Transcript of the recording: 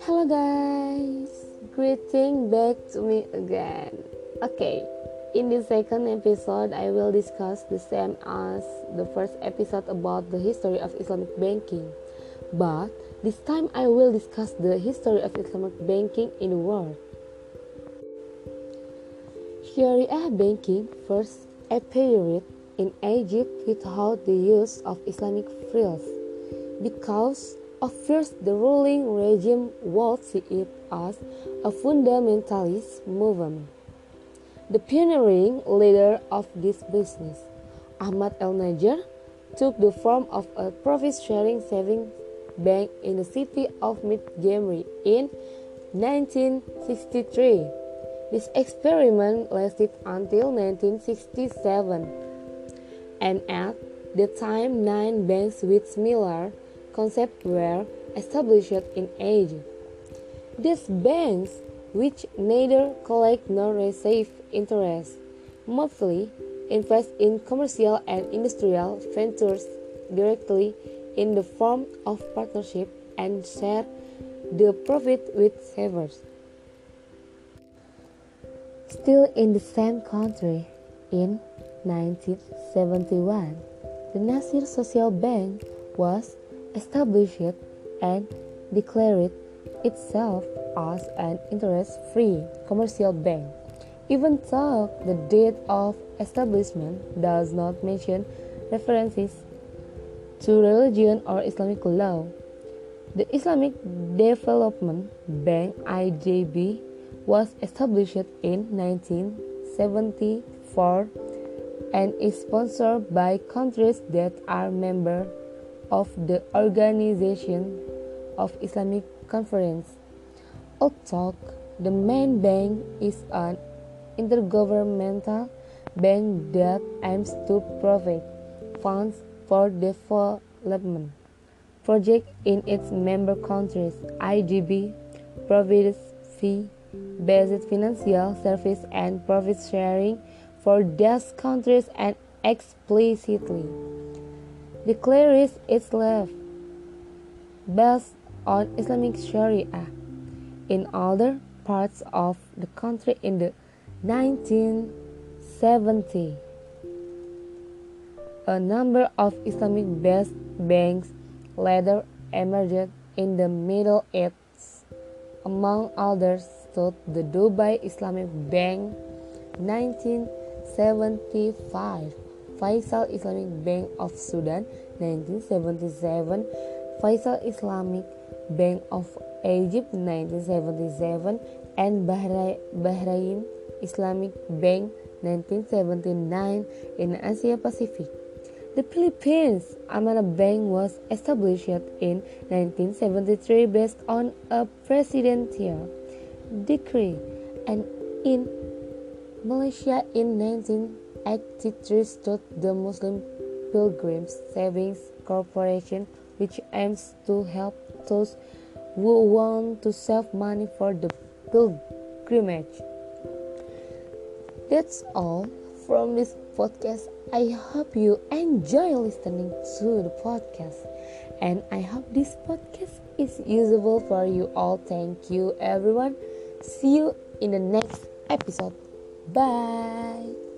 Hello guys, greeting back to me again. Okay, in this second episode, I will discuss the same as the first episode about the history of Islamic banking. But this time, I will discuss the history of Islamic banking in the world. Sharia banking first appeared in Egypt without the use of Islamic frills because at first, the ruling regime would see it as a fundamentalist movement. The pioneering leader of this business, Ahmad El Najjar, took the form of a profit-sharing savings bank in the city of Mit Ghamr in 1963. This experiment lasted until 1967, and at the time, nine banks with similar concepts were established in Egypt. These banks, which neither collect nor receive interest, mostly invest in commercial and industrial ventures directly in the form of partnership and share the profit with savers. Still in the same country, in 1971, the Nasir Social Bank was established and declare it itself as an interest-free commercial bank, even though the date of establishment does not mention references to religion or Islamic law. The Islamic Development Bank IDB was established in 1974 and is sponsored by countries that are members of the Organization of Islamic Conference. Although the main bank is an intergovernmental bank that aims to provide funds for development projects in its member countries. IDB provides fee-based financial service and profit sharing for those countries and explicitly declares itself based on Islamic Sharia in other parts of the country in the 1970s. A number of Islamic based banks later emerged in the Middle East. Among others stood the Dubai Islamic Bank 1975 Faisal Islamic Bank of Sudan 1977 Faisal Islamic Bank of Egypt 1977 and Bahrain Islamic Bank 1979 in Asia Pacific. The Philippines Amana Bank was established in 1973 based on a presidential decree. And in Malaysia in 19 83 stood the Muslim Pilgrims Savings Corporation, which aims to help those who want to save money for the pilgrimage. That's all from this podcast. I hope you enjoy listening to the podcast, and I hope this podcast is usable for you all. Thank you, everyone. See you in the next episode. Bye.